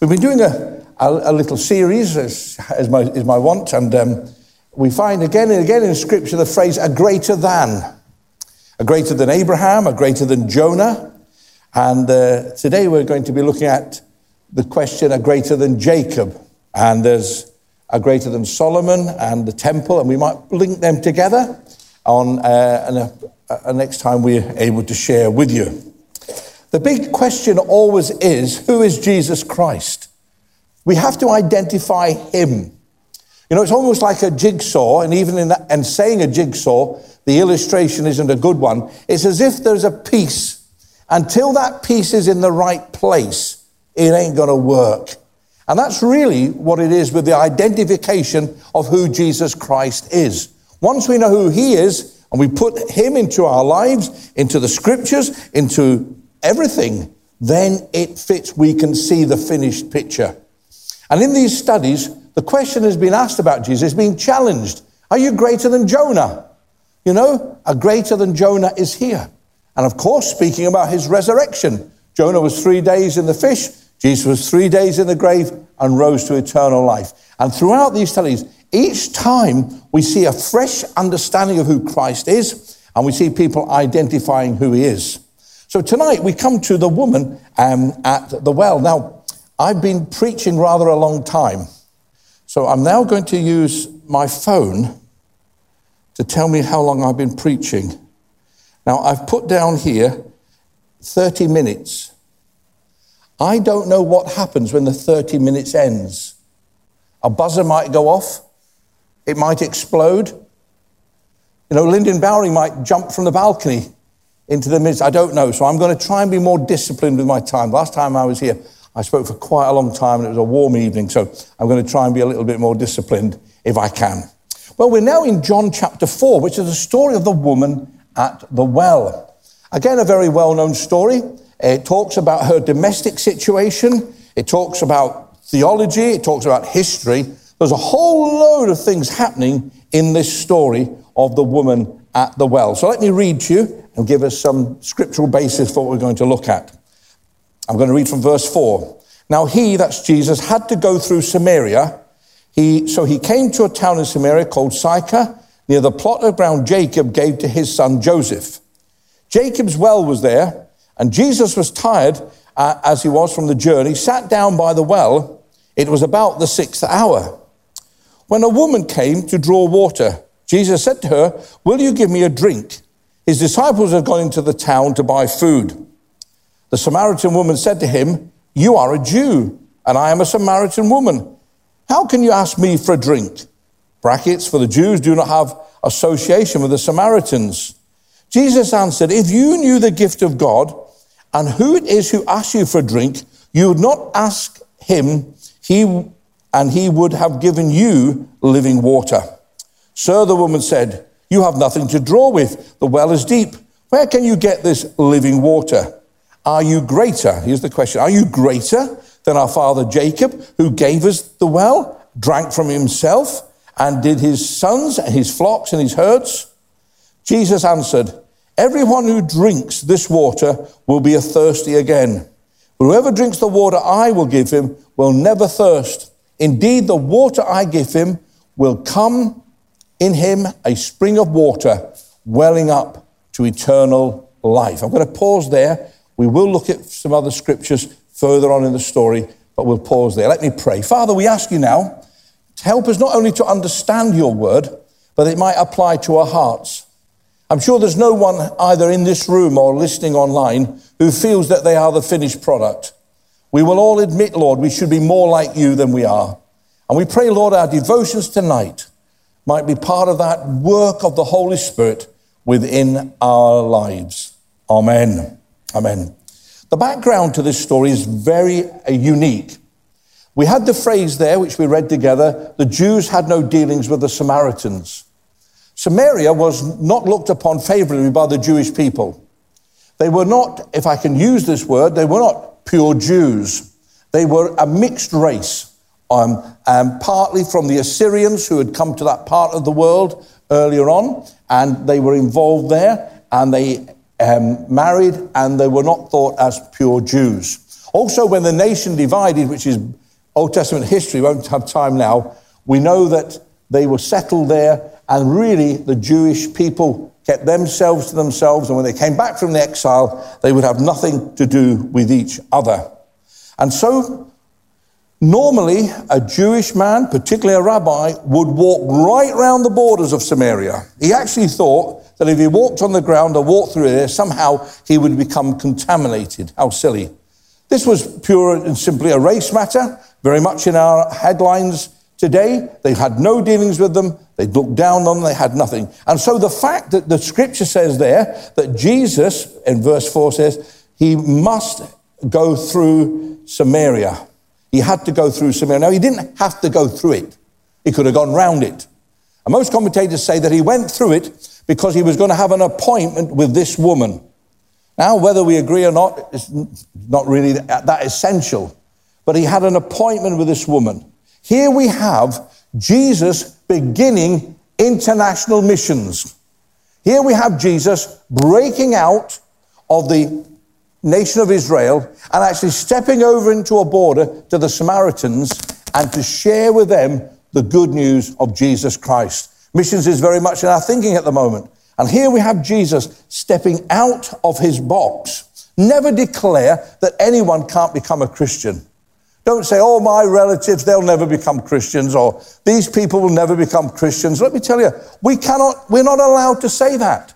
We've been doing a, a, a little series, as, as my, is my want, and um, we find again and again in Scripture the phrase a greater than. A greater than Abraham, a greater than Jonah. And uh, today we're going to be looking at the question a greater than Jacob. And there's a greater than Solomon and the temple, and we might link them together on uh, a, a next time we're able to share with you. The big question always is who is Jesus Christ? We have to identify him. You know, it's almost like a jigsaw, and even in, that, saying a jigsaw, the illustration isn't a good one. It's as if there's a piece. Until that piece is in the right place, it ain't going to work. And that's really what it is with the identification of who Jesus Christ is. Once we know who he is, and we put him into our lives, into the scriptures, into everything, then it fits. We can see the finished picture. And in these studies, the question has been asked about Jesus, being challenged. Are you greater than Jonah? You know, a greater than Jonah is here. And of course, speaking about his resurrection, Jonah was three days in the fish, Jesus was three days in the grave and rose to eternal life. And throughout these studies, each time we see a fresh understanding of who Christ is, and we see people identifying who he is. So tonight we come to the woman um, at the well. Now, I've been preaching rather a long time. So I'm now going to use my phone to tell me how long I've been preaching. Now, I've put down here 30 minutes. I don't know what happens when the 30 minutes ends. A buzzer might go off, it might explode. You know, Lyndon Bowring might jump from the balcony into the midst. I don't know. So I'm going to try and be more disciplined with my time. Last time I was here, I spoke for quite a long time and it was a warm evening. So I'm going to try and be a little bit more disciplined if I can. Well, we're now in John chapter 4, which is the story of the woman at the well. Again, a very well known story. It talks about her domestic situation, it talks about theology, it talks about history. There's a whole load of things happening in this story of the woman at the well. So let me read to you and give us some scriptural basis for what we're going to look at. I'm going to read from verse 4. Now, he, that's Jesus, had to go through Samaria. He, so he came to a town in Samaria called Sychar, near the plot of ground Jacob gave to his son Joseph. Jacob's well was there, and Jesus was tired uh, as he was from the journey, sat down by the well. It was about the sixth hour. When a woman came to draw water, Jesus said to her, Will you give me a drink? His disciples had gone into the town to buy food. The Samaritan woman said to him, You are a Jew, and I am a Samaritan woman. How can you ask me for a drink? Brackets, for the Jews do not have association with the Samaritans. Jesus answered, If you knew the gift of God and who it is who asks you for a drink, you would not ask him, he, and he would have given you living water. Sir, the woman said, you have nothing to draw with. The well is deep. Where can you get this living water? Are you greater? Here's the question Are you greater than our father Jacob, who gave us the well, drank from himself, and did his sons and his flocks and his herds? Jesus answered, Everyone who drinks this water will be thirsty again. But whoever drinks the water I will give him will never thirst. Indeed, the water I give him will come in him a spring of water welling up to eternal life. I'm going to pause there. We will look at some other scriptures further on in the story, but we'll pause there. Let me pray. Father, we ask you now to help us not only to understand your word, but it might apply to our hearts. I'm sure there's no one either in this room or listening online who feels that they are the finished product. We will all admit, Lord, we should be more like you than we are. And we pray, Lord, our devotions tonight might be part of that work of the Holy Spirit within our lives. Amen. Amen. The background to this story is very uh, unique. We had the phrase there, which we read together the Jews had no dealings with the Samaritans. Samaria was not looked upon favorably by the Jewish people. They were not, if I can use this word, they were not pure Jews. They were a mixed race um, um, partly from the Assyrians who had come to that part of the world earlier on, and they were involved there, and they um, married, and they were not thought as pure Jews. Also, when the nation divided, which is Old Testament history, won't have time now, we know that they were settled there, and really the Jewish people kept themselves to themselves, and when they came back from the exile, they would have nothing to do with each other. And so, normally, a Jewish man, particularly a rabbi, would walk right round the borders of Samaria. He actually thought that if he walked on the ground or walked through there, somehow he would become contaminated. How silly. This was pure and simply a race matter, very much in our headlines today. They had no dealings with them. They looked down on them. They had nothing. And so the fact that the scripture says there that Jesus, in verse 4 says, he must go through Samaria. He had to go through Samaria. Now, he didn't have to go through it. He could have gone round it. And most commentators say that he went through it because he was going to have an appointment with this woman. Now, whether we agree or not, it's not really that essential. But he had an appointment with this woman. Here we have Jesus beginning international missions. Here we have Jesus breaking out of the nation of Israel and actually stepping over into a border to the Samaritans and to share with them the good news of Jesus Christ. Missions is very much in our thinking at the moment. And here we have Jesus stepping out of his box. Never declare that anyone can't become a Christian. Don't say, oh, my relatives, they'll never become Christians, or these people will never become Christians. Let me tell you, we cannot, we're not allowed to say that.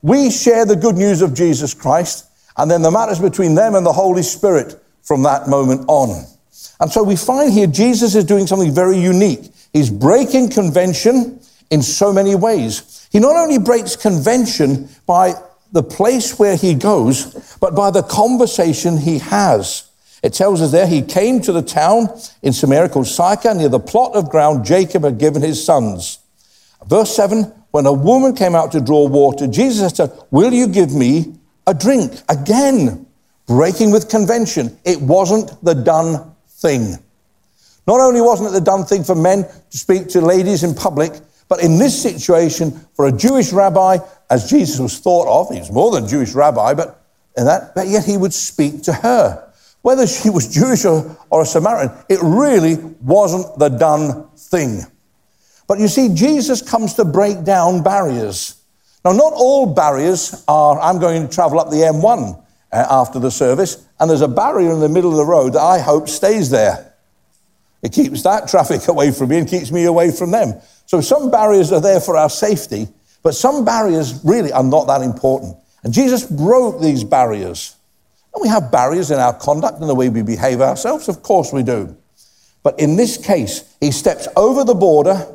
We share the good news of Jesus Christ, and then the matters between them and the Holy Spirit from that moment on. And so we find here Jesus is doing something very unique. He's breaking convention in so many ways. He not only breaks convention by the place where he goes, but by the conversation he has. It tells us there he came to the town in Samaria called Sychar near the plot of ground Jacob had given his sons. Verse 7 When a woman came out to draw water, Jesus said, Will you give me a drink? Again, breaking with convention. It wasn't the done thing. Not only wasn't it the done thing for men to speak to ladies in public, but in this situation, for a Jewish rabbi, as Jesus was thought of, he was more than a Jewish rabbi, but in that, but yet he would speak to her. Whether she was Jewish or, or a Samaritan, it really wasn't the done thing. But you see, Jesus comes to break down barriers. Now, not all barriers are, I'm going to travel up the M1 uh, after the service, and there's a barrier in the middle of the road that I hope stays there. It keeps that traffic away from me and keeps me away from them. So some barriers are there for our safety, but some barriers really are not that important. And Jesus broke these barriers. And we have barriers in our conduct and the way we behave ourselves, of course we do. But in this case, he steps over the border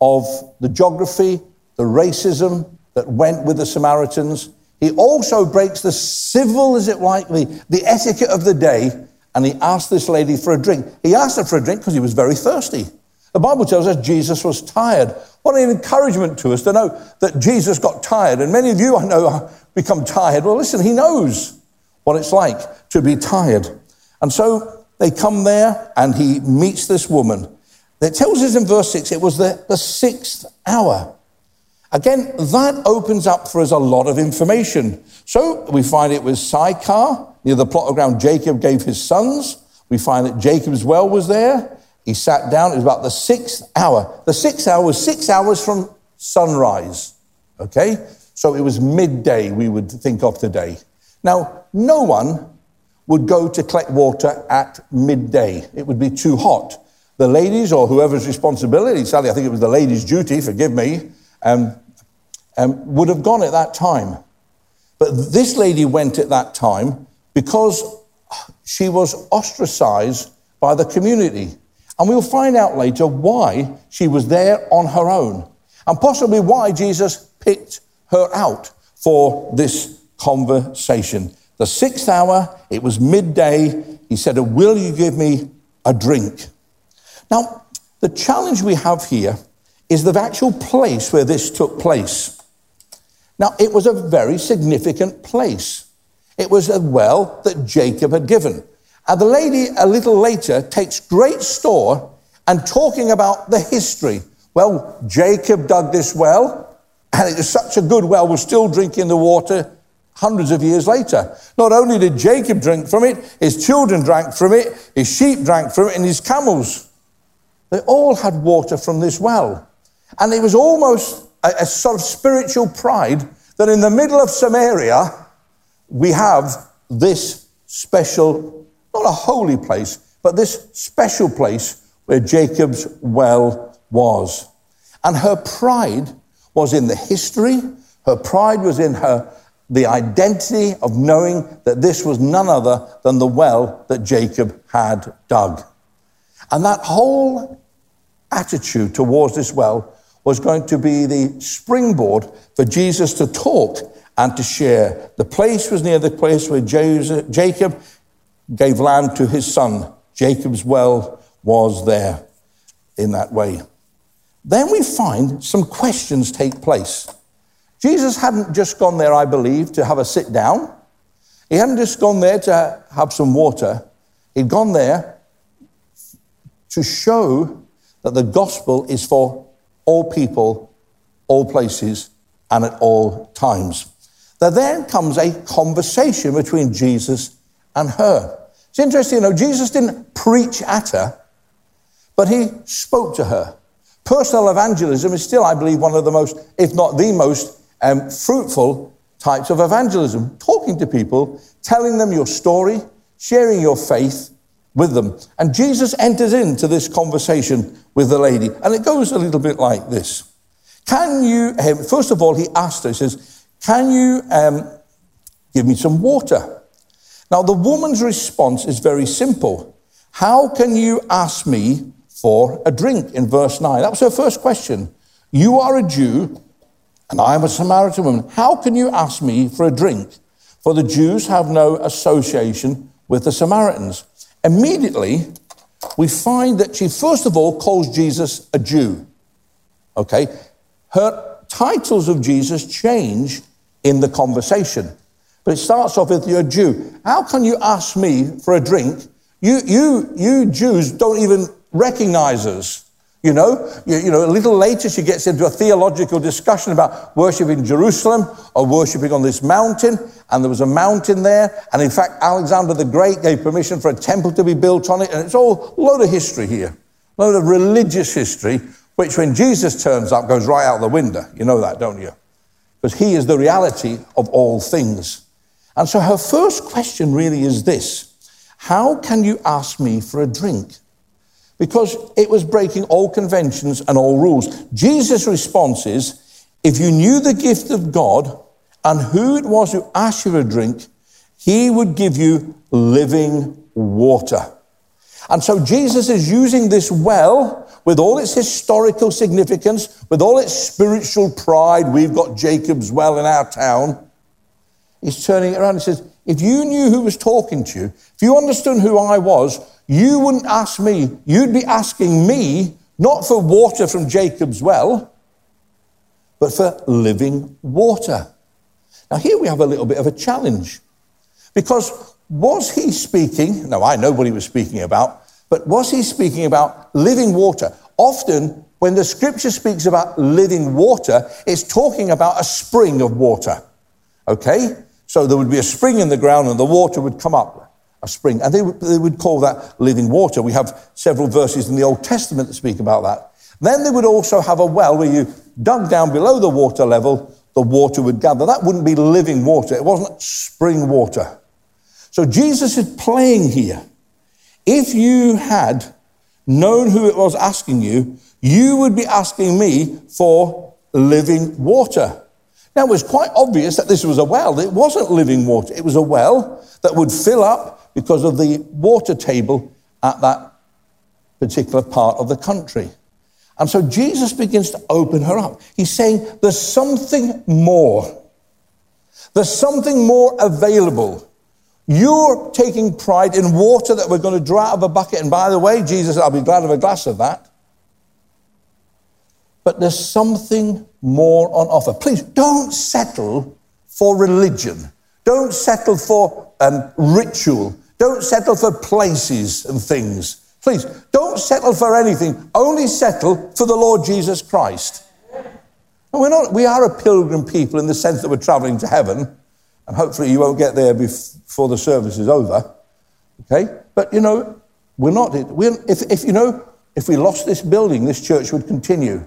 of the geography, the racism that went with the Samaritans. He also breaks the civil, is it likely, the etiquette of the day, and he asked this lady for a drink. He asked her for a drink because he was very thirsty. The Bible tells us Jesus was tired. What an encouragement to us to know that Jesus got tired. And many of you I know become tired. Well, listen, he knows what it's like to be tired. And so they come there and he meets this woman. It tells us in verse 6 it was the, the sixth hour. Again, that opens up for us a lot of information. So we find it was Sychar, near the plot of ground Jacob gave his sons. We find that Jacob's well was there. He sat down. It was about the sixth hour. The sixth hour was six hours from sunrise. Okay? So it was midday, we would think of today. Now, no one would go to collect water at midday. It would be too hot. The ladies, or whoever's responsibility, sadly, I think it was the ladies' duty, forgive me, um, um, would have gone at that time. But this lady went at that time because she was ostracized by the community. And we'll find out later why she was there on her own, and possibly why Jesus picked her out for this conversation. The sixth hour, it was midday. He said, Will you give me a drink? Now, the challenge we have here is the actual place where this took place. Now, it was a very significant place. It was a well that Jacob had given. And the lady, a little later, takes great store and talking about the history. Well, Jacob dug this well, and it was such a good well, we're still drinking the water hundreds of years later. Not only did Jacob drink from it, his children drank from it, his sheep drank from it, and his camels. They all had water from this well. And it was almost a, a sort of spiritual pride that in the middle of Samaria, we have this special, not a holy place, but this special place where Jacob's well was. And her pride was in the history, her pride was in her the identity of knowing that this was none other than the well that Jacob had dug. And that whole attitude towards this well was going to be the springboard for Jesus to talk and to share. The place was near the place where Jacob gave land to his son. Jacob's well was there in that way. Then we find some questions take place. Jesus hadn't just gone there, I believe, to have a sit down. He hadn't just gone there to have some water. He'd gone there to show that the gospel is for all people, all places, and at all times. There then comes a conversation between Jesus and her. It's interesting, you know, Jesus didn't preach at her, but he spoke to her. Personal evangelism is still, I believe, one of the most, if not the most, um, fruitful types of evangelism. Talking to people, telling them your story, sharing your faith with them. And Jesus enters into this conversation with the lady, and it goes a little bit like this. Can you, um, first of all, he asked her, he says, Can you um, give me some water? Now, the woman's response is very simple. How can you ask me for a drink in verse 9? That was her first question. You are a Jew, and I am a Samaritan woman. How can you ask me for a drink? For the Jews have no association with the Samaritans. Immediately, we find that she first of all calls Jesus a Jew. Okay? Her titles of Jesus change in the conversation. But it starts off with, You're a Jew. How can you ask me for a drink? You, you, you Jews don't even recognize us. You know, you, you, know, a little later she gets into a theological discussion about worshiping in Jerusalem or worshiping on this mountain. And there was a mountain there. And in fact, Alexander the Great gave permission for a temple to be built on it. And it's all a load of history here, a load of religious history, which when Jesus turns up goes right out the window. You know that, don't you? Because he is the reality of all things. And so her first question really is this How can you ask me for a drink? Because it was breaking all conventions and all rules. Jesus' response is if you knew the gift of God and who it was who asked you a drink, he would give you living water. And so Jesus is using this well with all its historical significance, with all its spiritual pride. We've got Jacob's well in our town. He's turning it around and says, If you knew who was talking to you, if you understood who I was, you wouldn't ask me, you'd be asking me not for water from Jacob's well, but for living water. Now, here we have a little bit of a challenge because was he speaking? Now, I know what he was speaking about, but was he speaking about living water? Often, when the scripture speaks about living water, it's talking about a spring of water. Okay? So there would be a spring in the ground and the water would come up a spring. And they, they would call that living water. We have several verses in the Old Testament that speak about that. Then they would also have a well where you dug down below the water level, the water would gather. That wouldn't be living water, it wasn't spring water. So Jesus is playing here. If you had known who it was asking you, you would be asking me for living water. Now, it was quite obvious that this was a well. It wasn't living water, it was a well that would fill up because of the water table at that particular part of the country. And so Jesus begins to open her up. He's saying, There's something more. There's something more available. You're taking pride in water that we're going to draw out of a bucket. And by the way, Jesus, I'll be glad of a glass of that. But there's something more on offer. Please don't settle for religion. Don't settle for um, ritual. Don't settle for places and things. Please, don't settle for anything. Only settle for the Lord Jesus Christ. we're not, we are a pilgrim people in the sense that we're traveling to heaven. And hopefully you won't get there before the service is over. Okay? But you know, we're not, we're, if, if you know, if we lost this building, this church would continue.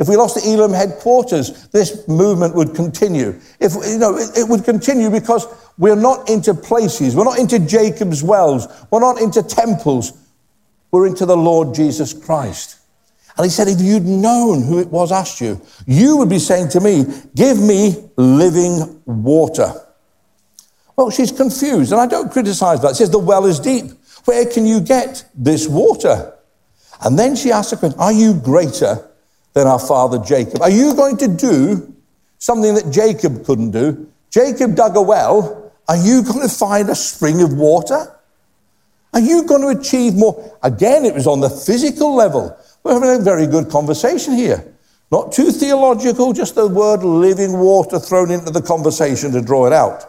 If we lost the Elim headquarters, this movement would continue. If, you know, it, it would continue because we're not into places. We're not into Jacob's wells. We're not into temples. We're into the Lord Jesus Christ. And he said, if you'd known who it was asked you, you would be saying to me, give me living water. Well, she's confused, and I don't criticize that. She says, the well is deep. Where can you get this water? And then she asks the question, are you greater than our father Jacob? Are you going to do something that Jacob couldn't do? Jacob dug a well. Are you going to find a spring of water? Are you going to achieve more? Again, it was on the physical level. We're having a very good conversation here. Not too theological, just the word living water thrown into the conversation to draw it out.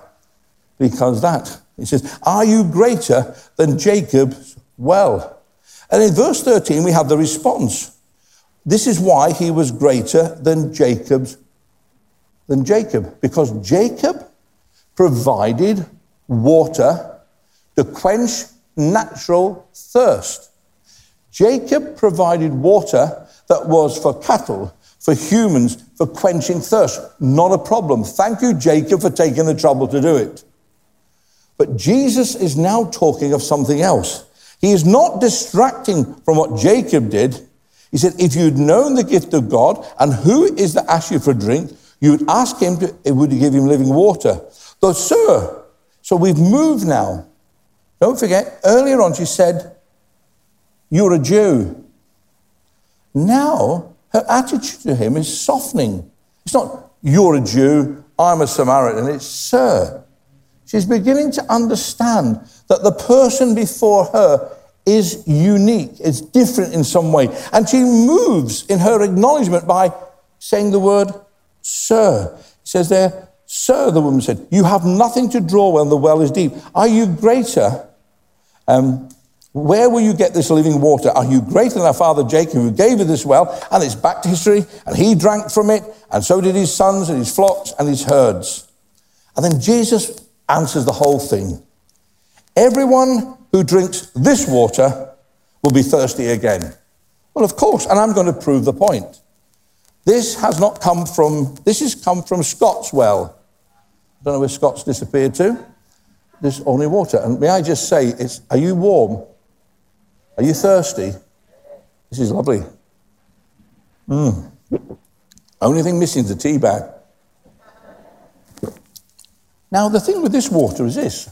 Because that, he says, Are you greater than Jacob's well? And in verse 13, we have the response. This is why he was greater than Jacob's than Jacob, because Jacob provided water to quench natural thirst. Jacob provided water that was for cattle, for humans, for quenching thirst. Not a problem. Thank you, Jacob, for taking the trouble to do it. But Jesus is now talking of something else. He is not distracting from what Jacob did. He said, if you'd known the gift of God and who is the ask you for drink, you would ask him to, would give him living water. Though, sir, so we've moved now. Don't forget, earlier on she said, You're a Jew. Now her attitude to him is softening. It's not, You're a Jew, I'm a Samaritan. It's, Sir. She's beginning to understand that the person before her is unique, it's different in some way. And she moves in her acknowledgement by saying the word, Sir. It says there, Sir, the woman said, You have nothing to draw when the well is deep. Are you greater? Um, where will you get this living water? Are you greater than our father Jacob, who gave you this well? And it's back to history, and he drank from it, and so did his sons, and his flocks, and his herds. And then Jesus answers the whole thing. Everyone who drinks this water will be thirsty again. Well, of course, and I'm going to prove the point. This has not come from, this has come from Scott's well. I don't know where Scott's disappeared to. There's only water. And may I just say, it's, are you warm? Are you thirsty? This is lovely. Mm. Only thing missing is a tea bag. Now, the thing with this water is this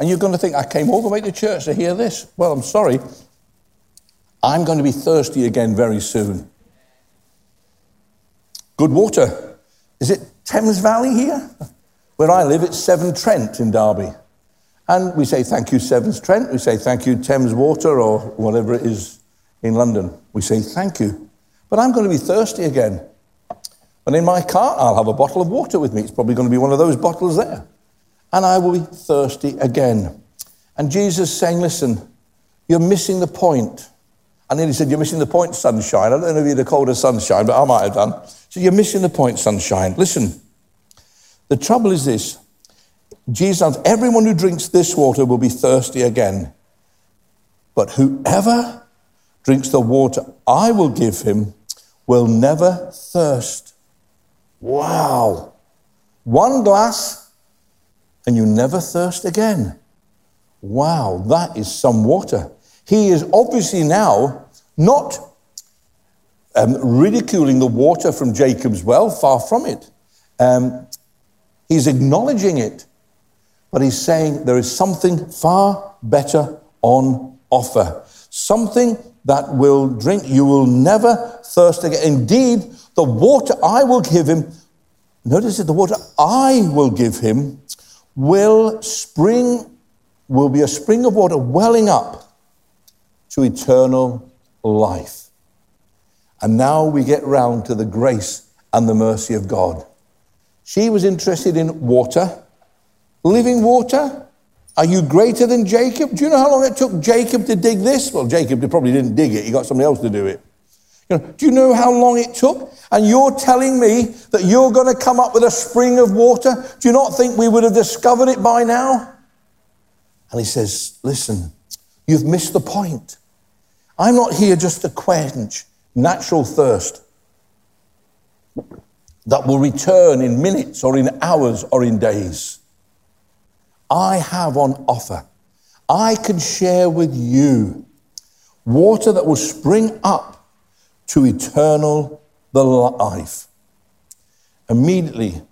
and you're going to think, I came all the way to church to hear this. Well, I'm sorry. I'm going to be thirsty again very soon. Good water. Is it Thames Valley here? Where I live, it's Severn Trent in Derby. And we say thank you, Severn Trent. We say thank you, Thames Water, or whatever it is in London. We say thank you. But I'm going to be thirsty again. And in my car, I'll have a bottle of water with me. It's probably going to be one of those bottles there and I will be thirsty again. And Jesus saying, Listen, you're missing the point. I nearly said, You're missing the point, sunshine. I don't know if you'd have called it sunshine, but I might have done. So you're missing the point, sunshine. Listen, the trouble is this Jesus everyone who drinks this water will be thirsty again. But whoever drinks the water I will give him will never thirst. Wow. One glass and you never thirst again. Wow, that is some water. He is obviously now not um, ridiculing the water from Jacob's well, far from it. Um, he's acknowledging it, but he's saying there is something far better on offer. Something that will drink, you will never thirst again. Indeed, the water I will give him, notice that the water I will give him will spring, will be a spring of water welling up to eternal life. And now we get round to the grace and the mercy of God. She was interested in water, living water. Are you greater than Jacob? Do you know how long it took Jacob to dig this? Well, Jacob probably didn't dig it, he got somebody else to do it. You know, do you know how long it took? And you're telling me that you're going to come up with a spring of water? Do you not think we would have discovered it by now? And he says, Listen, you've missed the point. I'm not here just to quench natural thirst that will return in minutes or in hours or in days. I have on offer. I can share with you water that will spring up to eternal life. Immediately,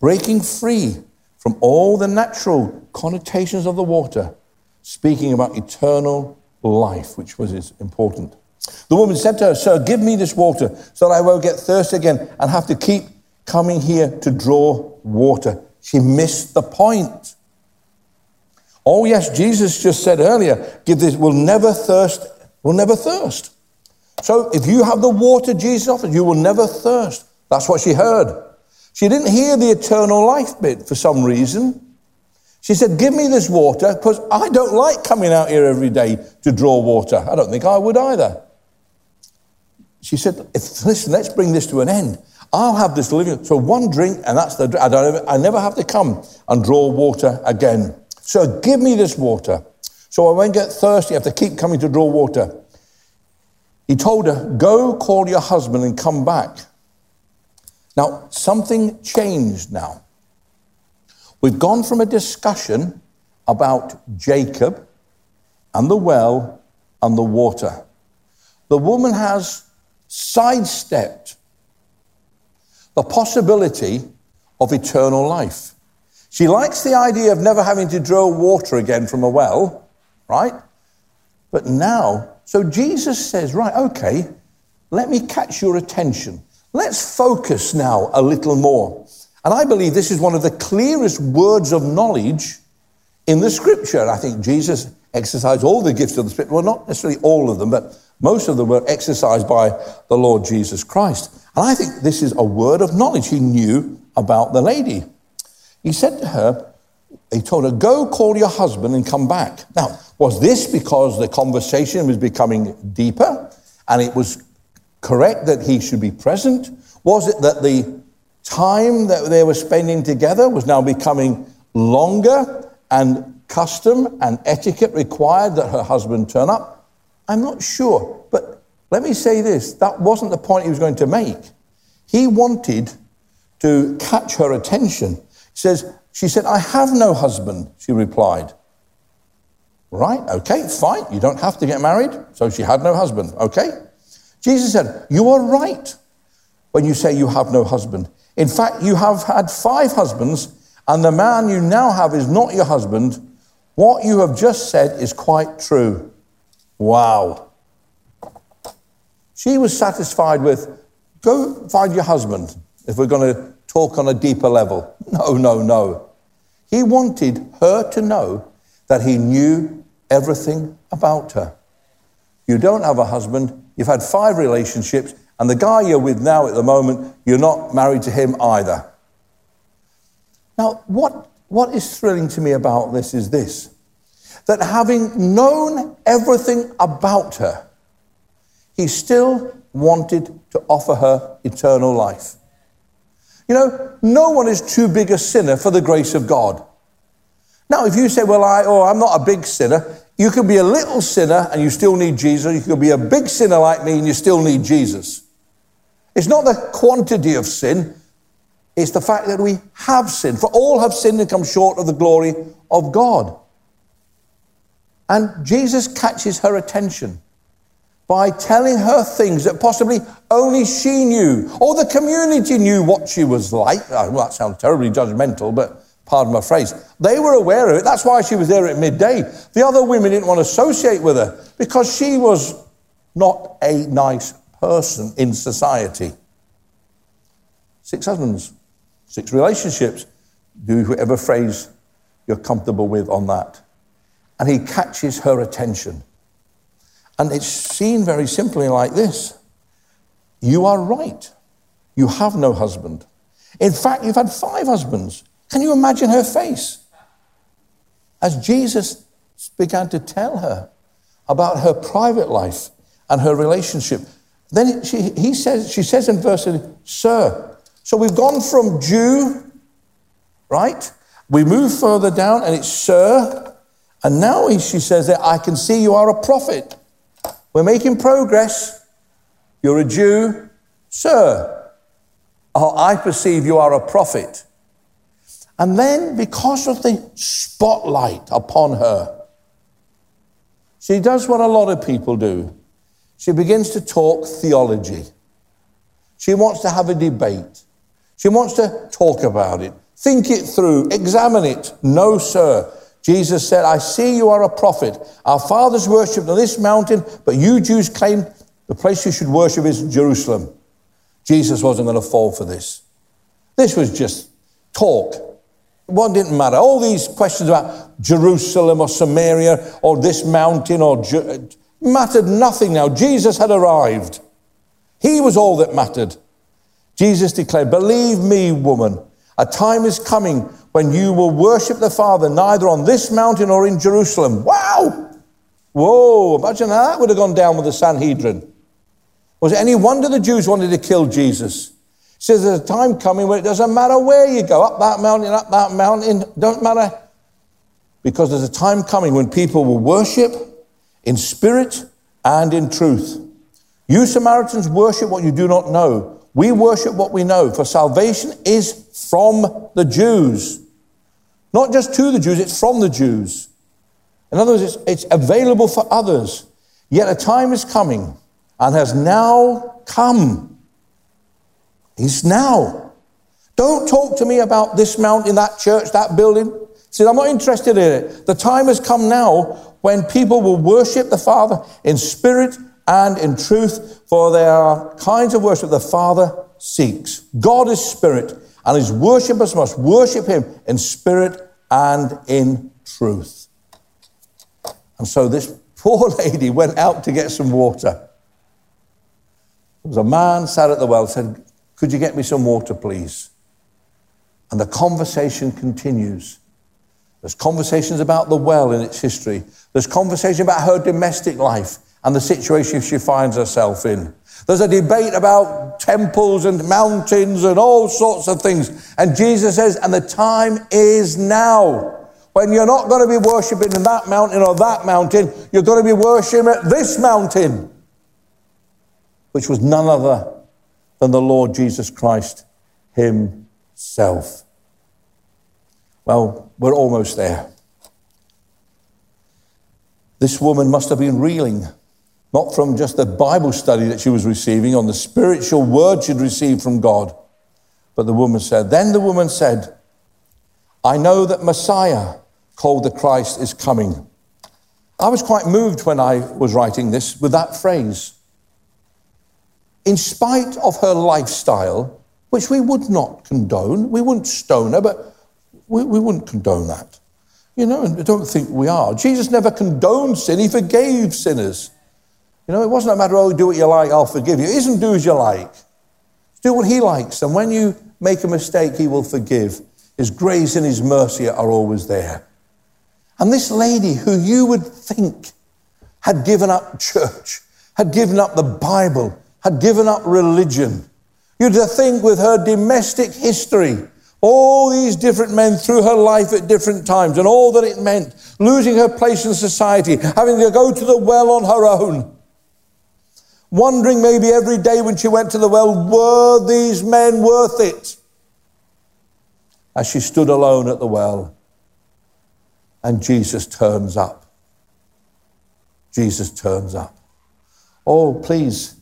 breaking free from all the natural connotations of the water, speaking about eternal life, which was important. The woman said to her, Sir, give me this water so that I won't get thirsty again and have to keep coming here to draw water. She missed the point. Oh, yes, Jesus just said earlier, give this, will never thirst, will never thirst. So if you have the water Jesus offers, you will never thirst. That's what she heard. She didn't hear the eternal life bit for some reason. She said, Give me this water because I don't like coming out here every day to draw water. I don't think I would either. She said, Listen, let's bring this to an end. I'll have this living. So one drink, and that's the I, don't, I never have to come and draw water again. So give me this water. So I won't get thirsty. I have to keep coming to draw water. He told her, Go call your husband and come back. Now, something changed now. We've gone from a discussion about Jacob and the well and the water. The woman has sidestepped the possibility of eternal life. She likes the idea of never having to draw water again from a well, right? But now, so Jesus says, right, okay, let me catch your attention. Let's focus now a little more. And I believe this is one of the clearest words of knowledge in the scripture. I think Jesus exercised all the gifts of the Spirit. Well, not necessarily all of them, but most of them were exercised by the Lord Jesus Christ. And I think this is a word of knowledge he knew about the lady. He said to her, he told her, Go call your husband and come back. Now, was this because the conversation was becoming deeper and it was correct that he should be present? Was it that the time that they were spending together was now becoming longer and custom and etiquette required that her husband turn up? I'm not sure. But let me say this that wasn't the point he was going to make. He wanted to catch her attention. Says, She said, I have no husband, she replied. Right, okay, fine. You don't have to get married. So she had no husband, okay? Jesus said, You are right when you say you have no husband. In fact, you have had five husbands, and the man you now have is not your husband. What you have just said is quite true. Wow. She was satisfied with, Go find your husband if we're going to talk on a deeper level. No, no, no. He wanted her to know that he knew everything about her. You don't have a husband, you've had five relationships, and the guy you're with now at the moment, you're not married to him either. Now, what, what is thrilling to me about this is this that having known everything about her, he still wanted to offer her eternal life. You know, no one is too big a sinner for the grace of God. Now, if you say, well, I, oh, I'm not a big sinner, you can be a little sinner and you still need Jesus. You can be a big sinner like me and you still need Jesus. It's not the quantity of sin, it's the fact that we have sinned. For all have sinned and come short of the glory of God. And Jesus catches her attention by telling her things that possibly only she knew, or the community knew what she was like. Oh, well, that sounds terribly judgmental, but pardon my phrase. They were aware of it. That's why she was there at midday. The other women didn't want to associate with her because she was not a nice person in society. Six husbands, six relationships. Do whatever phrase you're comfortable with on that. And he catches her attention. And it's seen very simply like this You are right. You have no husband. In fact, you've had five husbands. Can you imagine her face? As Jesus began to tell her about her private life and her relationship, Then she, he says, she says in verse, Sir. So we've gone from Jew, right? We move further down and it's Sir. And now she says that I can see you are a prophet. We're making progress. You're a Jew. Sir, oh, I perceive you are a prophet. And then, because of the spotlight upon her, she does what a lot of people do. She begins to talk theology. She wants to have a debate. She wants to talk about it, think it through, examine it. No, sir. Jesus said, I see you are a prophet. Our fathers worshipped on this mountain, but you Jews claim the place you should worship is Jerusalem. Jesus wasn't going to fall for this. This was just talk. One didn't matter. All these questions about Jerusalem or Samaria or this mountain or Ju- mattered nothing now. Jesus had arrived. He was all that mattered. Jesus declared, Believe me, woman, a time is coming when you will worship the Father neither on this mountain or in Jerusalem. Wow! Whoa, imagine how that would have gone down with the Sanhedrin. Was it any wonder the Jews wanted to kill Jesus? He says there's a time coming when it doesn't matter where you go, up that mountain, up that mountain, don't matter. Because there's a time coming when people will worship in spirit and in truth. You Samaritans worship what you do not know. We worship what we know, for salvation is from the Jews. Not just to the Jews, it's from the Jews. In other words, it's, it's available for others. Yet a time is coming and has now come. He's now. Don't talk to me about this mountain, that church, that building. See, I'm not interested in it. The time has come now when people will worship the Father in spirit and in truth, for there are kinds of worship the Father seeks. God is spirit, and his worshippers must worship him in spirit and in truth. And so this poor lady went out to get some water. There was a man sat at the well, said, Could you get me some water, please? And the conversation continues. There's conversations about the well in its history. There's conversation about her domestic life and the situation she finds herself in. There's a debate about temples and mountains and all sorts of things. And Jesus says, and the time is now. When you're not going to be worshiping in that mountain or that mountain, you're going to be worshiping at this mountain which was none other than the Lord Jesus Christ Himself. Well, we're almost there. This woman must have been reeling, not from just the Bible study that she was receiving, on the spiritual word she'd received from God. But the woman said, Then the woman said, I know that Messiah, called the Christ, is coming. I was quite moved when I was writing this with that phrase in spite of her lifestyle, which we would not condone, we wouldn't stone her, but we, we wouldn't condone that. You know, and I don't think we are. Jesus never condoned sin, he forgave sinners. You know, it wasn't a matter, of, oh, do what you like, I'll forgive you. It isn't do as you like. Do what he likes. And when you make a mistake, he will forgive. His grace and his mercy are always there. And this lady, who you would think had given up church, had given up the Bible, had given up religion. You'd think with her domestic history, all these different men through her life at different times and all that it meant, losing her place in society, having to go to the well on her own, wondering maybe every day when she went to the well, were these men worth it? As she stood alone at the well, and Jesus turns up. Jesus turns up. Oh, please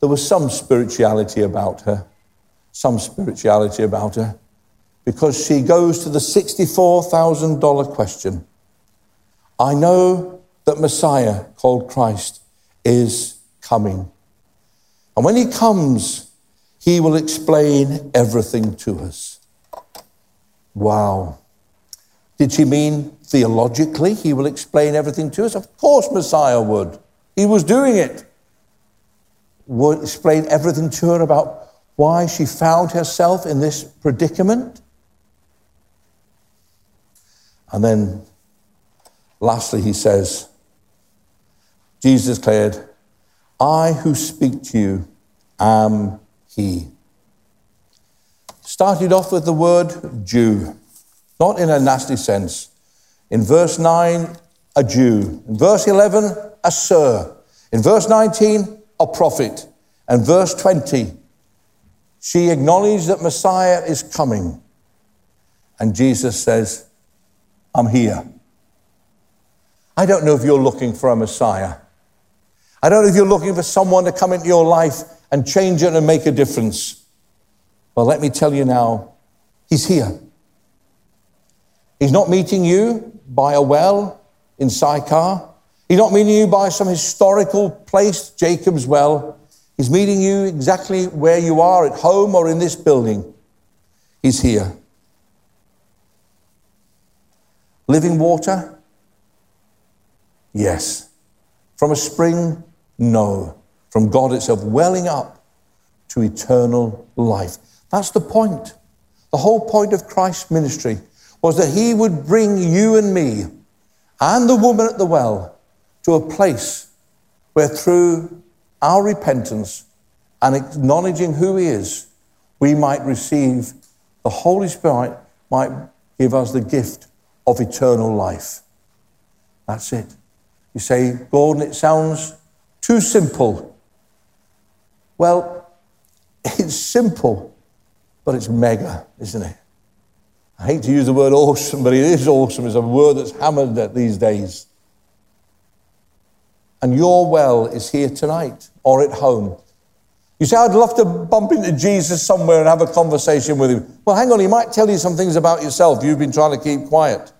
there was some spirituality about her, some spirituality about her, because she goes to the $64,000 question. I know that Messiah, called Christ, is coming. And when he comes, he will explain everything to us. Wow. Did she mean theologically he will explain everything to us? Of course, Messiah would. He was doing it would explain everything to her about why she found herself in this predicament. And then lastly, he says, Jesus declared, I who speak to you am he. Started off with the word Jew, not in a nasty sense. In verse 9, a Jew. In verse 11, a sir. In verse 19, a prophet. And verse 20, she acknowledged that Messiah is coming. And Jesus says, I'm here. I don't know if you're looking for a Messiah. I don't know if you're looking for someone to come into your life and change it and make a difference. Well, let me tell you now, He's here. He's not meeting you by a well in Sychar. He's not meeting you by some historical place, Jacob's well. He's meeting you exactly where you are, at home or in this building. He's here. Living water? Yes. From a spring? No. From God itself, welling up to eternal life. That's the point. The whole point of Christ's ministry was that he would bring you and me and the woman at the well to a place where through our repentance and acknowledging who He is, we might receive the Holy Spirit, might give us the gift of eternal life. That's it. You say, Gordon, it sounds too simple. Well, it's simple, but it's mega, isn't it? I hate to use the word awesome, but it is awesome. It's a word that's hammered at these days. And your well is here tonight or at home. You say, I'd love to bump into Jesus somewhere and have a conversation with him. Well, hang on, he might tell you some things about yourself you've been trying to keep quiet.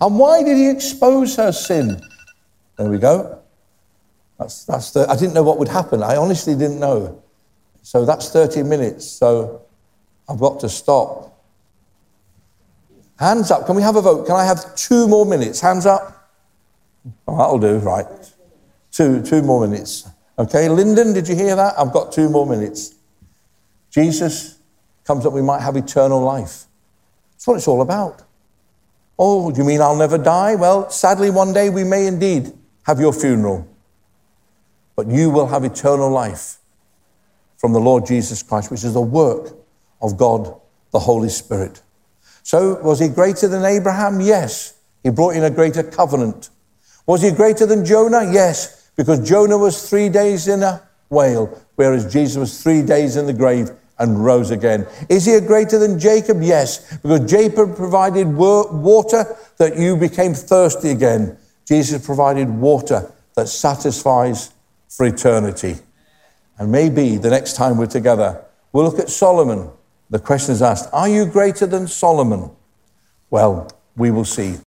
And why did he expose her sin? There we go. That's, that's the, I didn't know what would happen. I honestly didn't know. So that's 30 minutes. So I've got to stop. Hands up. Can we have a vote? Can I have two more minutes? Hands up. Oh, that'll do, right. Two, two more minutes. Okay, Lyndon, did you hear that? I've got two more minutes. Jesus comes up, we might have eternal life. That's what it's all about. Oh, do you mean I'll never die? Well, sadly, one day we may indeed have your funeral. But you will have eternal life from the Lord Jesus Christ, which is the work of God, the Holy Spirit. So, was he greater than Abraham? Yes. He brought in a greater covenant. Was he greater than Jonah? Yes, because Jonah was three days in a whale, whereas Jesus was three days in the grave and rose again. Is he greater than Jacob? Yes, because Jacob provided water that you became thirsty again. Jesus provided water that satisfies for eternity. And maybe the next time we're together, we'll look at Solomon the question is asked Are you greater than Solomon? Well, we will see.